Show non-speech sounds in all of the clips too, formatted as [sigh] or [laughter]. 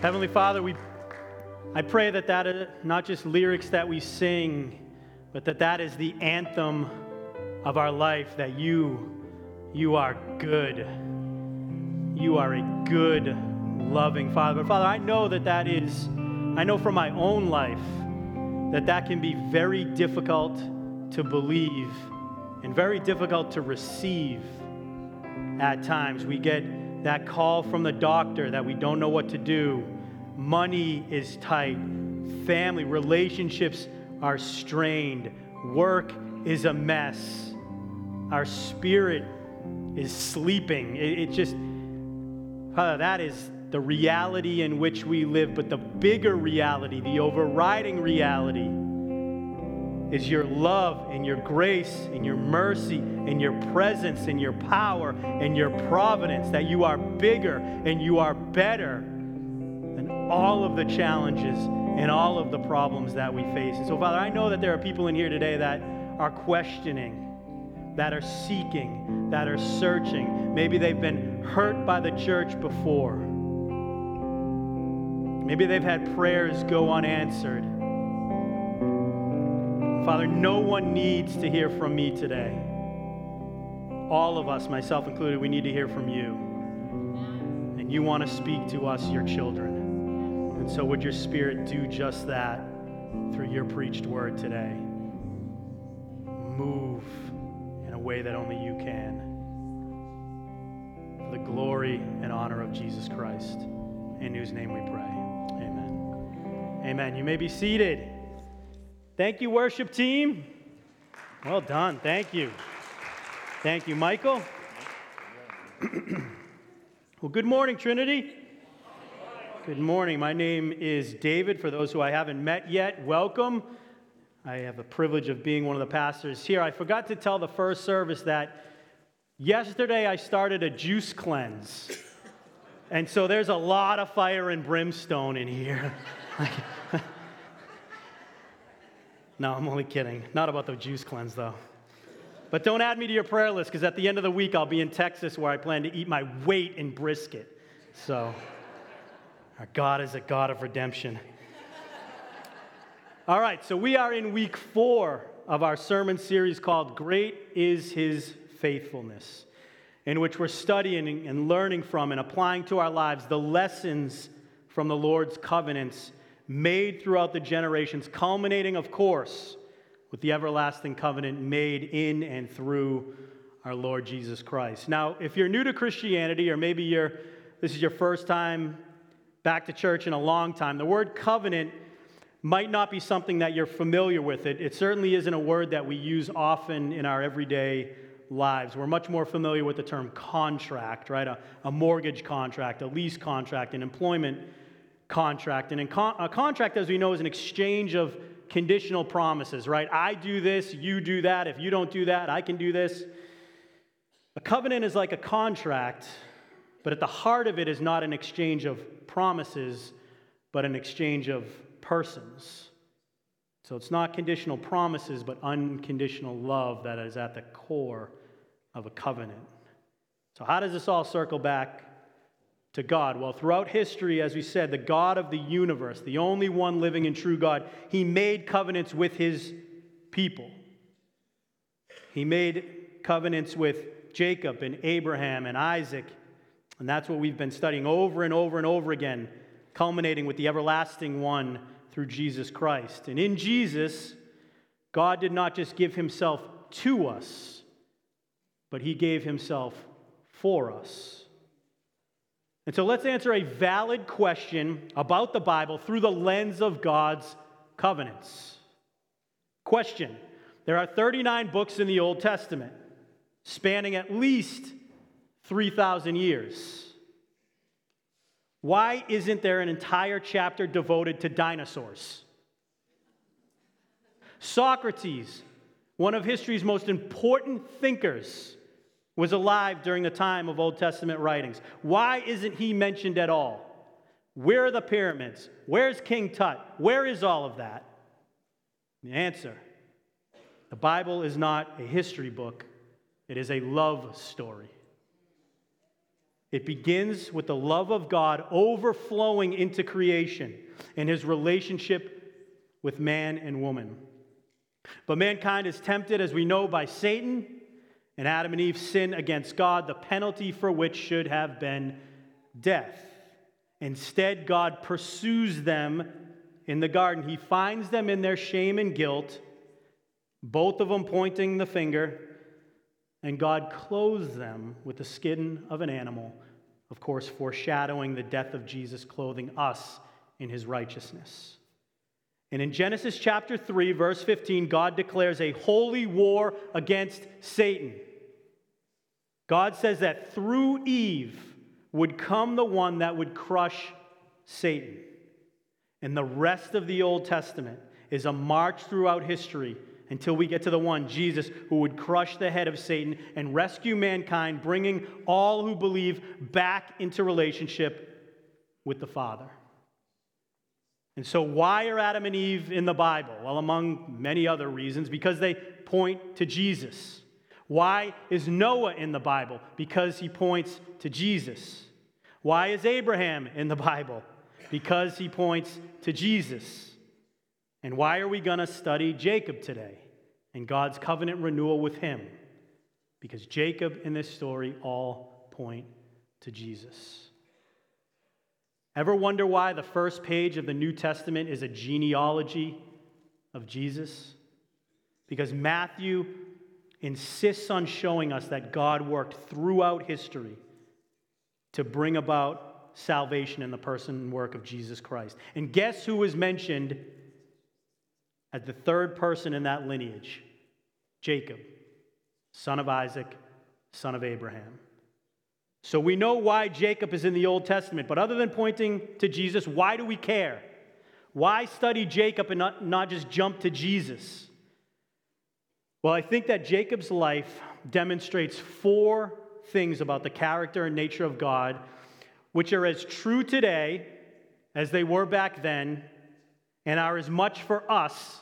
Heavenly Father, we, I pray that that is not just lyrics that we sing, but that that is the anthem of our life, that you, you are good. You are a good, loving Father. But Father, I know that that is, I know from my own life, that that can be very difficult to believe and very difficult to receive at times. We get that call from the doctor that we don't know what to do. Money is tight. Family relationships are strained. Work is a mess. Our spirit is sleeping. It, it just, Father, that is the reality in which we live. But the bigger reality, the overriding reality, is your love and your grace and your mercy and your presence and your power and your providence, that you are bigger and you are better all of the challenges and all of the problems that we face. And so, Father, I know that there are people in here today that are questioning, that are seeking, that are searching. Maybe they've been hurt by the church before. Maybe they've had prayers go unanswered. Father, no one needs to hear from me today. All of us, myself included, we need to hear from you. And you want to speak to us, your children. And so, would your spirit do just that through your preached word today? Move in a way that only you can. For the glory and honor of Jesus Christ, in whose name we pray. Amen. Amen. You may be seated. Thank you, worship team. Well done. Thank you. Thank you, Michael. [clears throat] well, good morning, Trinity. Good morning. My name is David. For those who I haven't met yet, welcome. I have the privilege of being one of the pastors here. I forgot to tell the first service that yesterday I started a juice cleanse. And so there's a lot of fire and brimstone in here. [laughs] No, I'm only kidding. Not about the juice cleanse, though. But don't add me to your prayer list because at the end of the week, I'll be in Texas where I plan to eat my weight in brisket. So, our God is a God of redemption. [laughs] All right, so we are in week four of our sermon series called Great is His Faithfulness, in which we're studying and learning from and applying to our lives the lessons from the Lord's covenants made throughout the generations, culminating, of course, with the everlasting covenant made in and through our Lord Jesus Christ. Now, if you're new to Christianity, or maybe you're, this is your first time back to church in a long time, the word covenant might not be something that you're familiar with. It, it certainly isn't a word that we use often in our everyday lives. We're much more familiar with the term contract, right? A, a mortgage contract, a lease contract, an employment contract. And con- a contract, as we know, is an exchange of conditional promises, right? I do this, you do that. If you don't do that, I can do this. A covenant is like a contract, but at the heart of it is not an exchange of promises, but an exchange of persons. So it's not conditional promises, but unconditional love that is at the core of a covenant. So, how does this all circle back to God? Well, throughout history, as we said, the God of the universe, the only one living and true God, he made covenants with his people. He made covenants with Jacob and Abraham and Isaac. And that's what we've been studying over and over and over again, culminating with the everlasting one through Jesus Christ. And in Jesus, God did not just give himself to us, but he gave himself for us. And so let's answer a valid question about the Bible through the lens of God's covenants. Question There are 39 books in the Old Testament, spanning at least 3,000 years. Why isn't there an entire chapter devoted to dinosaurs? Socrates, one of history's most important thinkers, was alive during the time of Old Testament writings. Why isn't he mentioned at all? Where are the pyramids? Where's King Tut? Where is all of that? The answer the Bible is not a history book, it is a love story. It begins with the love of God overflowing into creation and his relationship with man and woman. But mankind is tempted, as we know, by Satan, and Adam and Eve sin against God, the penalty for which should have been death. Instead, God pursues them in the garden. He finds them in their shame and guilt, both of them pointing the finger, and God clothes them with the skin of an animal, of course, foreshadowing the death of Jesus, clothing us in his righteousness. And in Genesis chapter 3, verse 15, God declares a holy war against Satan. God says that through Eve would come the one that would crush Satan. And the rest of the Old Testament is a march throughout history until we get to the one, Jesus, who would crush the head of Satan and rescue mankind, bringing all who believe back into relationship with the Father. And so, why are Adam and Eve in the Bible? Well, among many other reasons, because they point to Jesus. Why is Noah in the Bible? Because he points to Jesus. Why is Abraham in the Bible? Because he points to Jesus. And why are we going to study Jacob today and God's covenant renewal with him? Because Jacob in this story all point to Jesus. Ever wonder why the first page of the New Testament is a genealogy of Jesus? Because Matthew insists on showing us that God worked throughout history to bring about salvation in the person and work of Jesus Christ. And guess who is mentioned as the third person in that lineage? Jacob, son of Isaac, son of Abraham. So we know why Jacob is in the Old Testament, but other than pointing to Jesus, why do we care? Why study Jacob and not, not just jump to Jesus? Well, I think that Jacob's life demonstrates four things about the character and nature of God, which are as true today as they were back then, and are as much for us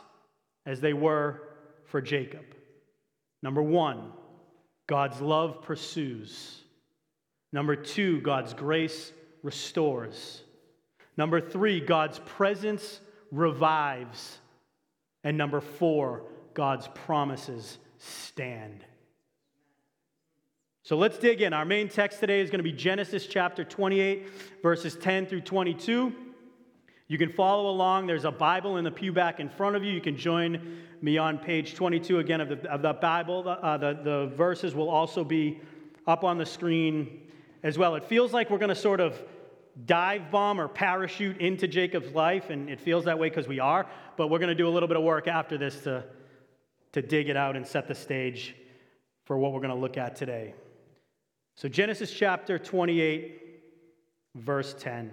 as they were for Jacob. Number one, God's love pursues. Number two, God's grace restores. Number three, God's presence revives. And number four, God's promises stand. So let's dig in. Our main text today is going to be Genesis chapter 28, verses 10 through 22. You can follow along. There's a Bible in the pew back in front of you. You can join me on page 22 again of the, of the Bible. Uh, the, the verses will also be up on the screen as well. It feels like we're going to sort of dive bomb or parachute into Jacob's life, and it feels that way because we are, but we're going to do a little bit of work after this to to dig it out and set the stage for what we're going to look at today. So, Genesis chapter 28, verse 10.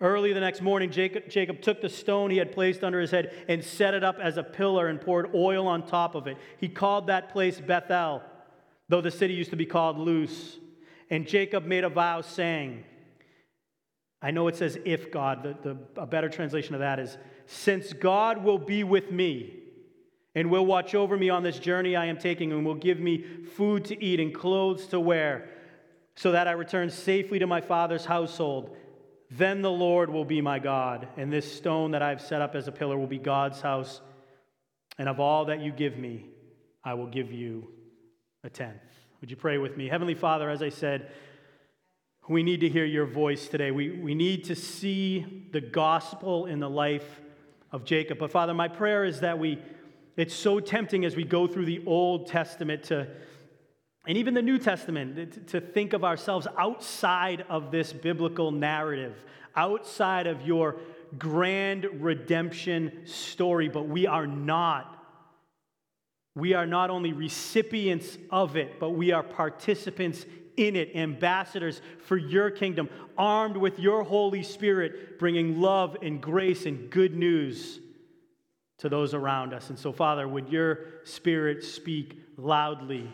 Early the next morning, Jacob, Jacob, took the stone he had placed under his head and set it up as a pillar and poured oil on top of it. He called that place Bethel, though the city used to be called Luz. And Jacob made a vow saying, I know it says if God, the, the, a better translation of that is, since God will be with me and will watch over me on this journey I am taking and will give me food to eat and clothes to wear, so that I return safely to my father's household. Then the Lord will be my God, and this stone that I've set up as a pillar will be God's house. And of all that you give me, I will give you a tenth. Would you pray with me? Heavenly Father, as I said, we need to hear your voice today. We, we need to see the gospel in the life of Jacob. But Father, my prayer is that we, it's so tempting as we go through the Old Testament to, and even the New Testament, to think of ourselves outside of this biblical narrative, outside of your grand redemption story, but we are not. We are not only recipients of it, but we are participants in it, ambassadors for your kingdom, armed with your Holy Spirit, bringing love and grace and good news to those around us. And so, Father, would your Spirit speak loudly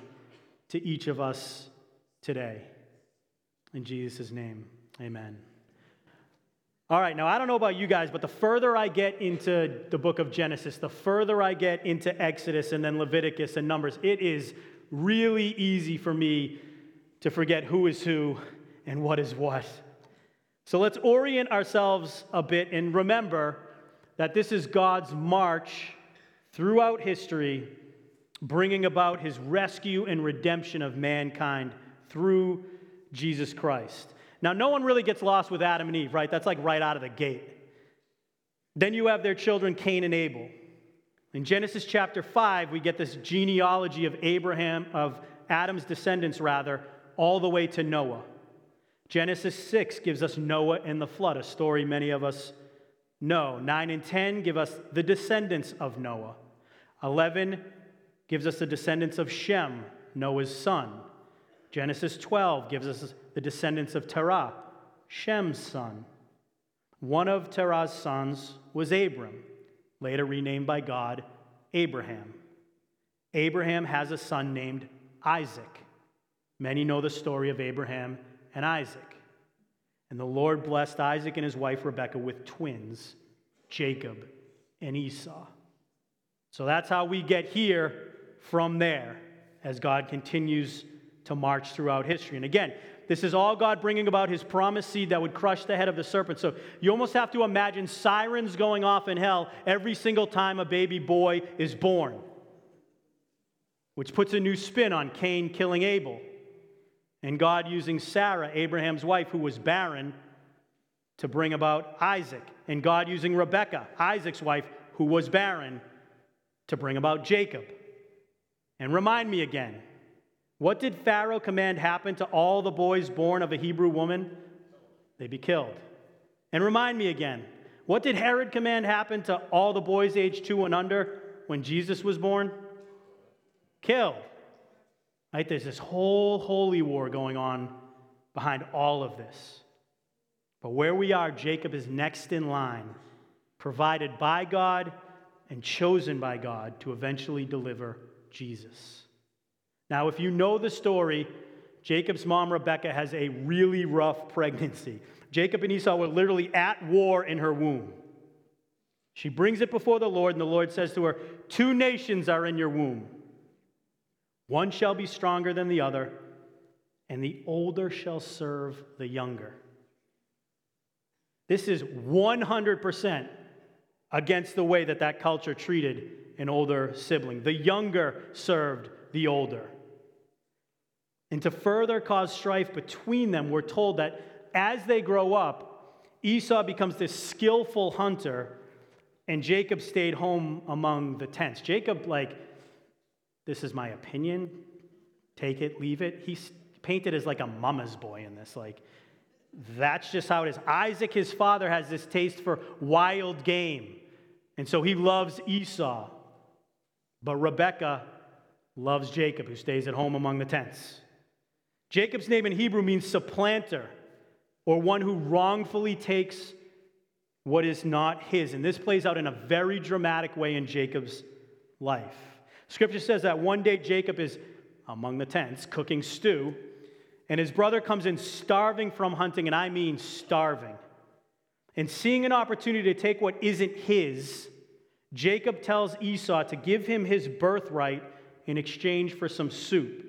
to each of us today? In Jesus' name, amen. All right, now I don't know about you guys, but the further I get into the book of Genesis, the further I get into Exodus and then Leviticus and Numbers, it is really easy for me to forget who is who and what is what. So let's orient ourselves a bit and remember that this is God's march throughout history, bringing about his rescue and redemption of mankind through Jesus Christ. Now, no one really gets lost with Adam and Eve, right? That's like right out of the gate. Then you have their children, Cain and Abel. In Genesis chapter 5, we get this genealogy of Abraham, of Adam's descendants, rather, all the way to Noah. Genesis 6 gives us Noah and the flood, a story many of us know. 9 and 10 give us the descendants of Noah. 11 gives us the descendants of Shem, Noah's son. Genesis 12 gives us the descendants of Terah, Shem's son. One of Terah's sons was Abram, later renamed by God Abraham. Abraham has a son named Isaac. Many know the story of Abraham and Isaac. And the Lord blessed Isaac and his wife Rebekah with twins, Jacob and Esau. So that's how we get here from there as God continues to march throughout history. And again, this is all God bringing about his promised seed that would crush the head of the serpent. So you almost have to imagine sirens going off in hell every single time a baby boy is born, which puts a new spin on Cain killing Abel. And God using Sarah, Abraham's wife, who was barren, to bring about Isaac. And God using Rebekah, Isaac's wife, who was barren, to bring about Jacob. And remind me again what did Pharaoh command happen to all the boys born of a Hebrew woman? They be killed. And remind me again what did Herod command happen to all the boys aged two and under when Jesus was born? Killed. Right? There's this whole holy war going on behind all of this. But where we are, Jacob is next in line, provided by God and chosen by God to eventually deliver Jesus. Now, if you know the story, Jacob's mom, Rebekah, has a really rough pregnancy. Jacob and Esau were literally at war in her womb. She brings it before the Lord, and the Lord says to her, Two nations are in your womb. One shall be stronger than the other, and the older shall serve the younger. This is 100% against the way that that culture treated an older sibling. The younger served the older. And to further cause strife between them, we're told that as they grow up, Esau becomes this skillful hunter, and Jacob stayed home among the tents. Jacob, like, this is my opinion. Take it, leave it. He's painted as like a mama's boy in this. Like, that's just how it is. Isaac, his father, has this taste for wild game. And so he loves Esau. But Rebekah loves Jacob, who stays at home among the tents. Jacob's name in Hebrew means supplanter, or one who wrongfully takes what is not his. And this plays out in a very dramatic way in Jacob's life. Scripture says that one day Jacob is among the tents cooking stew, and his brother comes in starving from hunting, and I mean starving. And seeing an opportunity to take what isn't his, Jacob tells Esau to give him his birthright in exchange for some soup.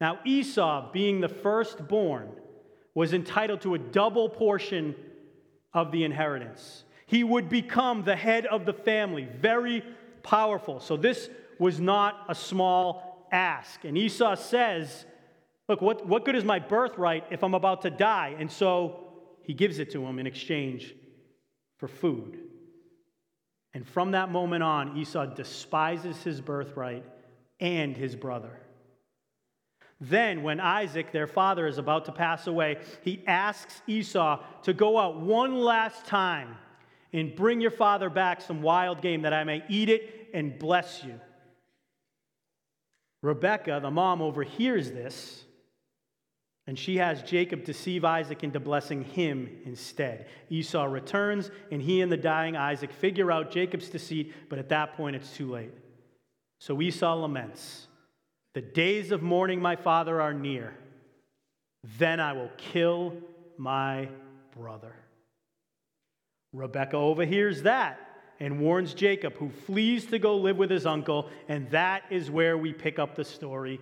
Now, Esau, being the firstborn, was entitled to a double portion of the inheritance. He would become the head of the family, very powerful. So, this was not a small ask. And Esau says, Look, what, what good is my birthright if I'm about to die? And so he gives it to him in exchange for food. And from that moment on, Esau despises his birthright and his brother. Then, when Isaac, their father, is about to pass away, he asks Esau to go out one last time and bring your father back some wild game that I may eat it and bless you. Rebekah, the mom, overhears this, and she has Jacob deceive Isaac into blessing him instead. Esau returns, and he and the dying Isaac figure out Jacob's deceit, but at that point it's too late. So Esau laments. The days of mourning my father are near. Then I will kill my brother. Rebekah overhears that and warns Jacob, who flees to go live with his uncle, and that is where we pick up the story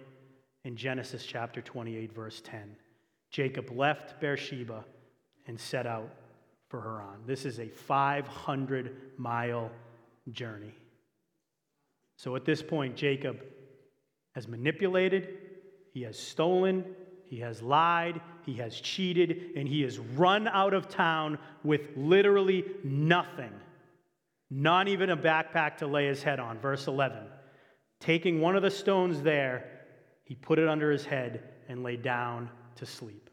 in Genesis chapter 28, verse 10. Jacob left Beersheba and set out for Haran. This is a 500 mile journey. So at this point, Jacob has manipulated, he has stolen, he has lied, he has cheated, and he has run out of town with literally nothing. Not even a backpack to lay his head on. Verse 11. Taking one of the stones there, he put it under his head and lay down to sleep.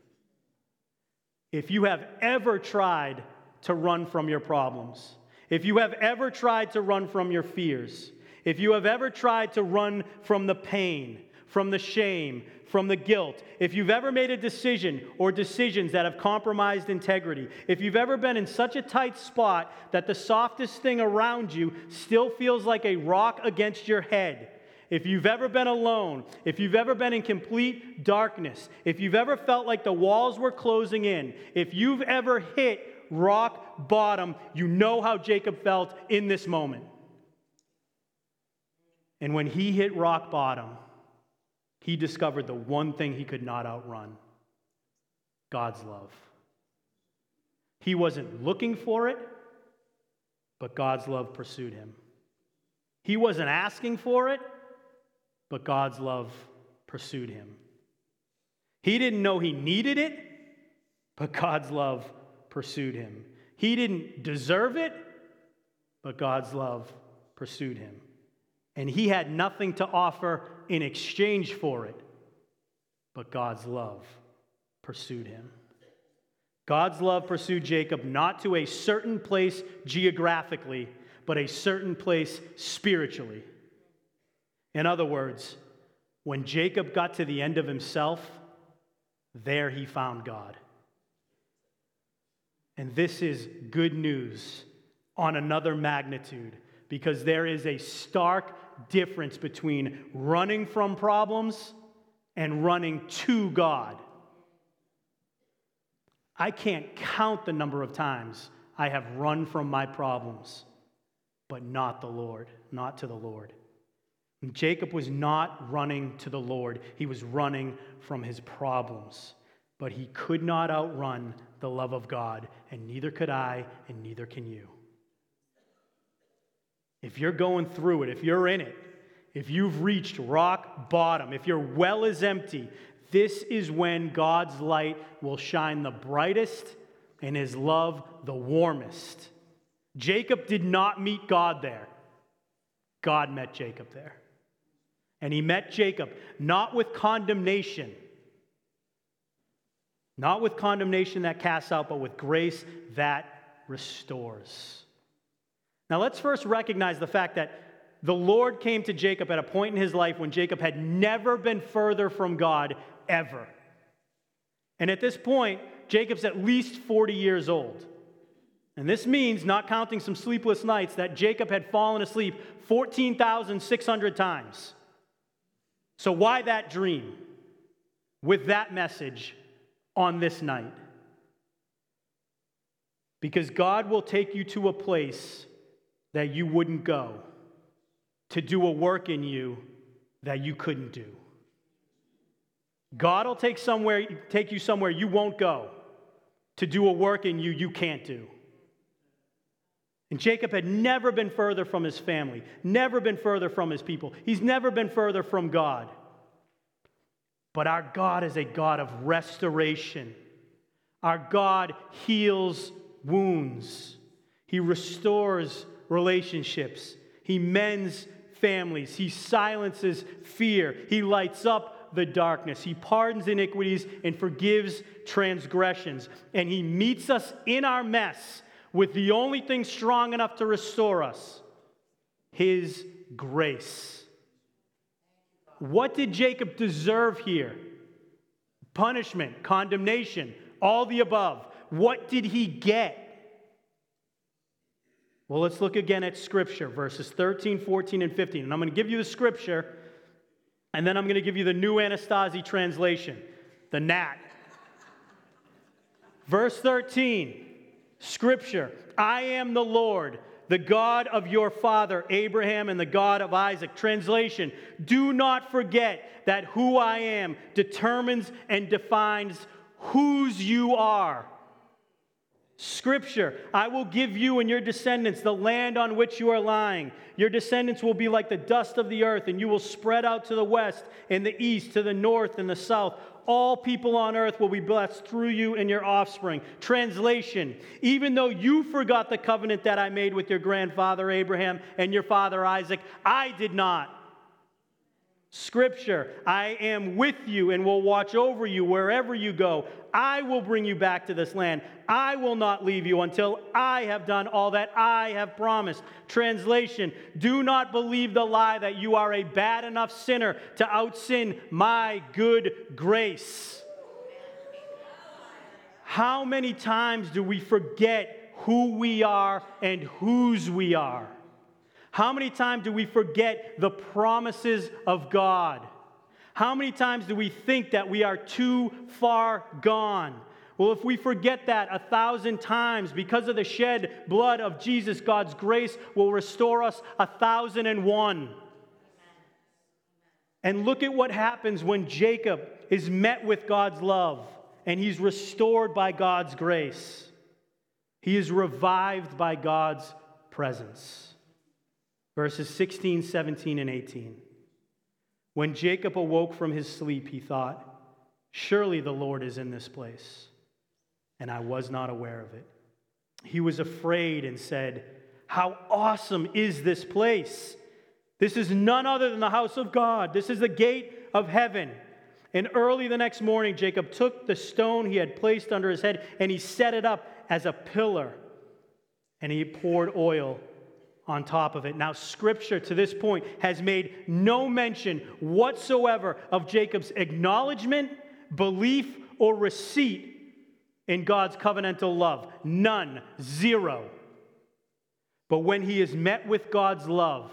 If you have ever tried to run from your problems, if you have ever tried to run from your fears, if you have ever tried to run from the pain, from the shame, from the guilt, if you've ever made a decision or decisions that have compromised integrity, if you've ever been in such a tight spot that the softest thing around you still feels like a rock against your head, if you've ever been alone, if you've ever been in complete darkness, if you've ever felt like the walls were closing in, if you've ever hit rock bottom, you know how Jacob felt in this moment. And when he hit rock bottom, he discovered the one thing he could not outrun God's love. He wasn't looking for it, but God's love pursued him. He wasn't asking for it, but God's love pursued him. He didn't know he needed it, but God's love pursued him. He didn't deserve it, but God's love pursued him and he had nothing to offer in exchange for it. But God's love pursued him. God's love pursued Jacob not to a certain place geographically, but a certain place spiritually. In other words, when Jacob got to the end of himself, there he found God. And this is good news on another magnitude because there is a stark difference between running from problems and running to God. I can't count the number of times I have run from my problems, but not the Lord, not to the Lord. Jacob was not running to the Lord, he was running from his problems. But he could not outrun the love of God, and neither could I, and neither can you. If you're going through it, if you're in it, if you've reached rock bottom, if your well is empty, this is when God's light will shine the brightest and his love the warmest. Jacob did not meet God there. God met Jacob there. And he met Jacob not with condemnation, not with condemnation that casts out, but with grace that restores. Now, let's first recognize the fact that the Lord came to Jacob at a point in his life when Jacob had never been further from God ever. And at this point, Jacob's at least 40 years old. And this means, not counting some sleepless nights, that Jacob had fallen asleep 14,600 times. So, why that dream with that message on this night? Because God will take you to a place that you wouldn't go, to do a work in you that you couldn't do. God will take, somewhere, take you somewhere you won't go to do a work in you you can't do. And Jacob had never been further from his family, never been further from his people. He's never been further from God. But our God is a God of restoration. Our God heals wounds, He restores relationships, He mends families, He silences fear, He lights up the darkness, He pardons iniquities and forgives transgressions, and He meets us in our mess with the only thing strong enough to restore us His grace. What did Jacob deserve here? Punishment, condemnation, all the above. What did he get? Well, let's look again at Scripture, verses 13, 14, and 15. And I'm going to give you the Scripture, and then I'm going to give you the new Anastasi translation, the Nat. Verse 13, Scripture I am the Lord, the God of your father Abraham and the God of Isaac. Translation Do not forget that who I am determines and defines whose you are. Scripture, I will give you and your descendants the land on which you are lying. Your descendants will be like the dust of the earth, and you will spread out to the west and the east, to the north and the south. All people on earth will be blessed through you and your offspring. Translation Even though you forgot the covenant that I made with your grandfather Abraham and your father Isaac, I did not. Scripture, I am with you and will watch over you wherever you go. I will bring you back to this land. I will not leave you until I have done all that I have promised. Translation Do not believe the lie that you are a bad enough sinner to outsin my good grace. How many times do we forget who we are and whose we are? How many times do we forget the promises of God? How many times do we think that we are too far gone? Well, if we forget that a thousand times because of the shed blood of Jesus, God's grace will restore us a thousand and one. And look at what happens when Jacob is met with God's love and he's restored by God's grace. He is revived by God's presence verses 16, 17, and 18. When Jacob awoke from his sleep, he thought, Surely the Lord is in this place, and I was not aware of it. He was afraid and said, How awesome is this place! This is none other than the house of God. This is the gate of heaven. And early the next morning, Jacob took the stone he had placed under his head and he set it up as a pillar. And he poured oil on top of it. Now, scripture to this point has made no mention whatsoever of Jacob's acknowledgement, belief, or receipt in God's covenantal love. None, zero. But when he is met with God's love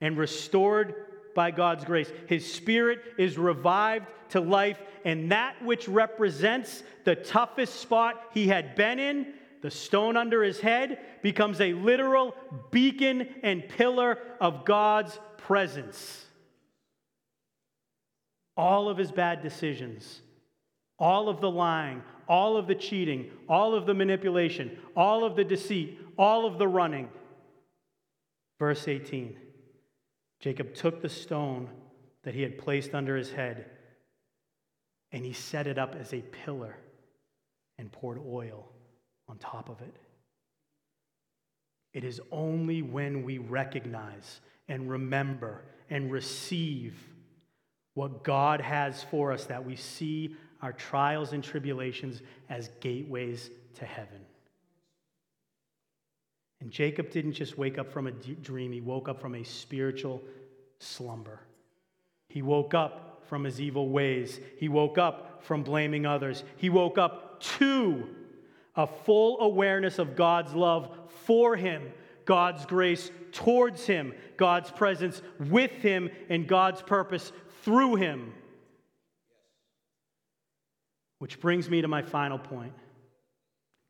and restored by God's grace, his spirit is revived to life, and that which represents the toughest spot he had been in the stone under his head becomes a literal beacon and pillar of God's presence. All of his bad decisions, all of the lying, all of the cheating, all of the manipulation, all of the deceit, all of the running. Verse 18 Jacob took the stone that he had placed under his head and he set it up as a pillar and poured oil on top of it. It is only when we recognize and remember and receive what God has for us that we see our trials and tribulations as gateways to heaven. And Jacob didn't just wake up from a dream, he woke up from a spiritual slumber. He woke up from his evil ways, he woke up from blaming others, he woke up to a full awareness of God's love for him, God's grace towards him, God's presence with him, and God's purpose through him. Which brings me to my final point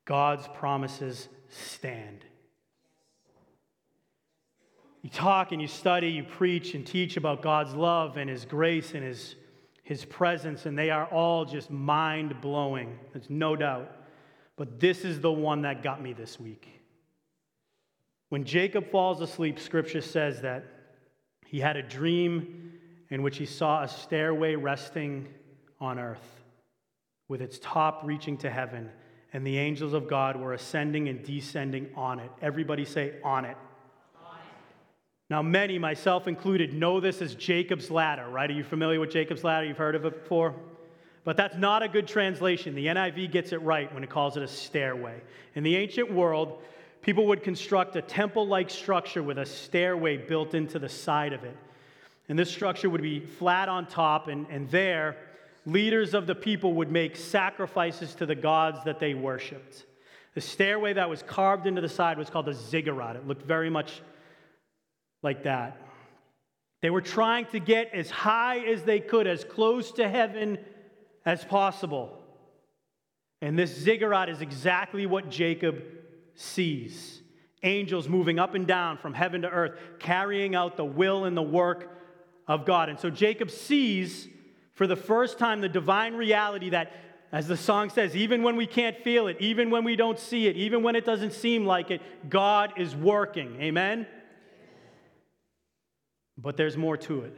God's promises stand. You talk and you study, you preach and teach about God's love and His grace and His his presence, and they are all just mind blowing. There's no doubt. But this is the one that got me this week. When Jacob falls asleep, scripture says that he had a dream in which he saw a stairway resting on earth with its top reaching to heaven, and the angels of God were ascending and descending on it. Everybody say, on it. Now, many, myself included, know this as Jacob's ladder, right? Are you familiar with Jacob's ladder? You've heard of it before? But that's not a good translation. The NIV gets it right when it calls it a stairway. In the ancient world, people would construct a temple like structure with a stairway built into the side of it. And this structure would be flat on top, and, and there, leaders of the people would make sacrifices to the gods that they worshiped. The stairway that was carved into the side was called a ziggurat. It looked very much like that. They were trying to get as high as they could, as close to heaven as possible. And this ziggurat is exactly what Jacob sees angels moving up and down from heaven to earth, carrying out the will and the work of God. And so Jacob sees for the first time the divine reality that, as the song says, even when we can't feel it, even when we don't see it, even when it doesn't seem like it, God is working. Amen? But there's more to it.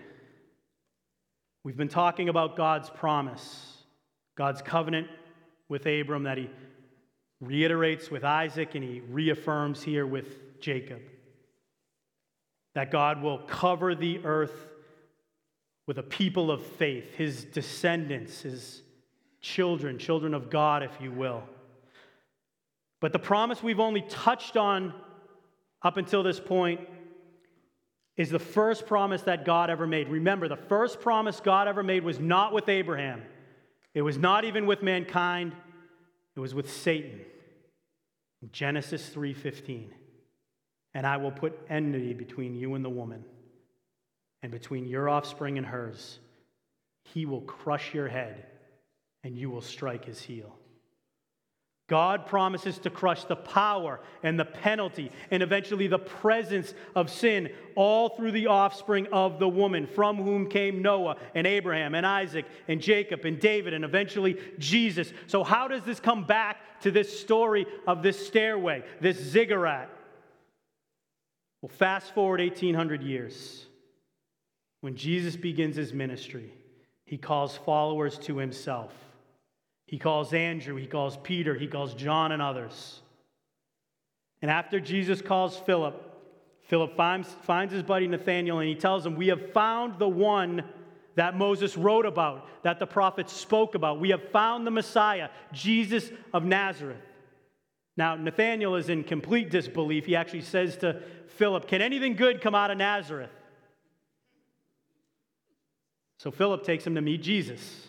We've been talking about God's promise, God's covenant with Abram that he reiterates with Isaac and he reaffirms here with Jacob. That God will cover the earth with a people of faith, his descendants, his children, children of God, if you will. But the promise we've only touched on up until this point is the first promise that God ever made. Remember, the first promise God ever made was not with Abraham, it was not even with mankind, it was with Satan. Genesis 3:15. And I will put enmity between you and the woman, and between your offspring and hers. He will crush your head, and you will strike his heel. God promises to crush the power and the penalty and eventually the presence of sin all through the offspring of the woman, from whom came Noah and Abraham and Isaac and Jacob and David and eventually Jesus. So, how does this come back to this story of this stairway, this ziggurat? Well, fast forward 1800 years. When Jesus begins his ministry, he calls followers to himself. He calls Andrew, he calls Peter, he calls John and others. And after Jesus calls Philip, Philip finds, finds his buddy Nathanael and he tells him, We have found the one that Moses wrote about, that the prophets spoke about. We have found the Messiah, Jesus of Nazareth. Now, Nathanael is in complete disbelief. He actually says to Philip, Can anything good come out of Nazareth? So Philip takes him to meet Jesus.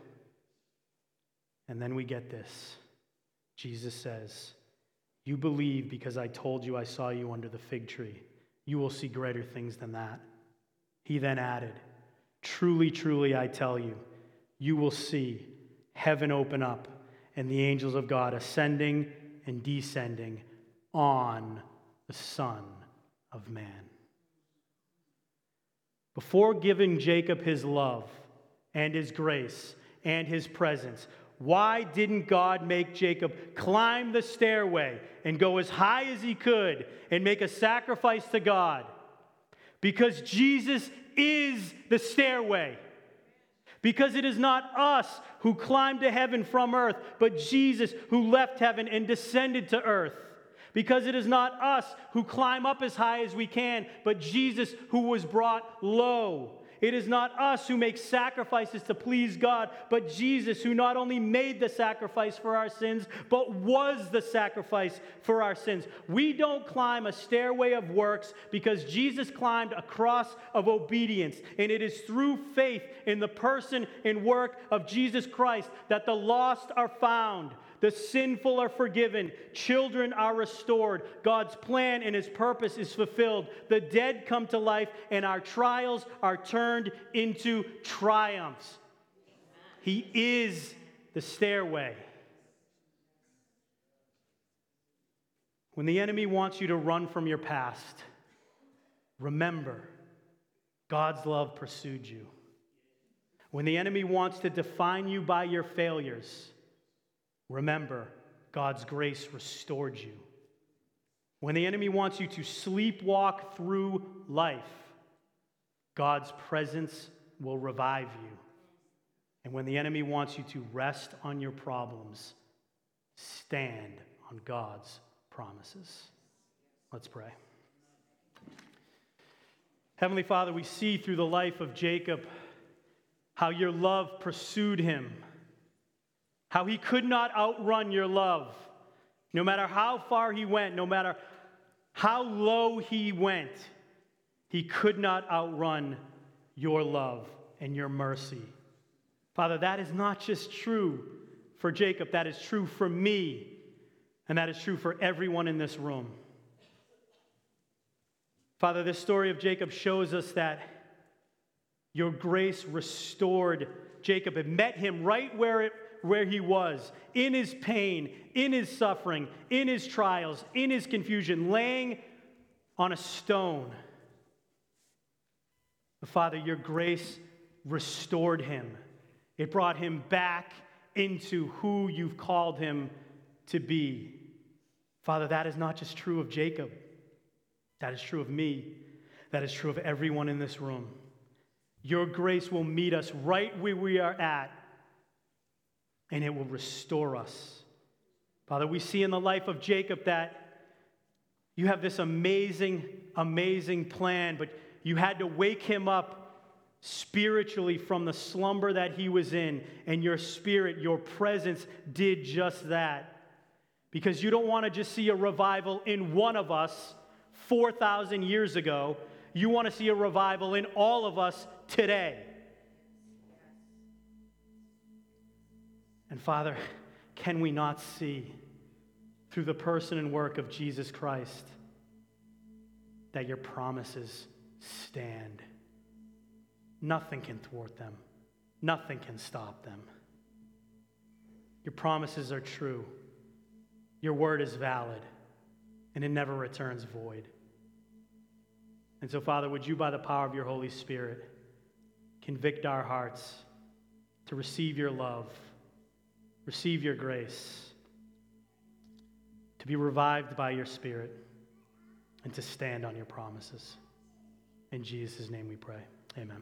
And then we get this Jesus says, You believe because I told you I saw you under the fig tree. You will see greater things than that. He then added, Truly, truly, I tell you, you will see heaven open up and the angels of God ascending and descending on the Son of Man. Before giving Jacob his love and his grace and his presence, why didn't God make Jacob climb the stairway and go as high as he could and make a sacrifice to God? Because Jesus is the stairway. Because it is not us who climbed to heaven from earth, but Jesus who left heaven and descended to earth. Because it is not us who climb up as high as we can, but Jesus who was brought low. It is not us who make sacrifices to please God, but Jesus who not only made the sacrifice for our sins, but was the sacrifice for our sins. We don't climb a stairway of works because Jesus climbed a cross of obedience. And it is through faith in the person and work of Jesus Christ that the lost are found. The sinful are forgiven. Children are restored. God's plan and his purpose is fulfilled. The dead come to life, and our trials are turned into triumphs. He is the stairway. When the enemy wants you to run from your past, remember God's love pursued you. When the enemy wants to define you by your failures, remember God's grace restored you. When the enemy wants you to sleepwalk through life, God's presence will revive you. And when the enemy wants you to rest on your problems, stand on God's promises. Let's pray. Heavenly Father, we see through the life of Jacob how your love pursued him, how he could not outrun your love. No matter how far he went, no matter how low he went, he could not outrun your love and your mercy. Father, that is not just true for Jacob, that is true for me, and that is true for everyone in this room. Father, this story of Jacob shows us that your grace restored Jacob and met him right where, it, where he was, in his pain, in his suffering, in his trials, in his confusion, laying on a stone. Father, your grace restored him. It brought him back into who you've called him to be. Father, that is not just true of Jacob, that is true of me, that is true of everyone in this room. Your grace will meet us right where we are at, and it will restore us. Father, we see in the life of Jacob that you have this amazing, amazing plan, but you had to wake him up spiritually from the slumber that he was in, and your spirit, your presence did just that. Because you don't want to just see a revival in one of us 4,000 years ago, you want to see a revival in all of us today. And Father, can we not see through the person and work of Jesus Christ that your promises stand? Nothing can thwart them, nothing can stop them. Your promises are true, your word is valid, and it never returns void. And so, Father, would you, by the power of your Holy Spirit, convict our hearts to receive your love, receive your grace, to be revived by your Spirit, and to stand on your promises. In Jesus' name we pray. Amen.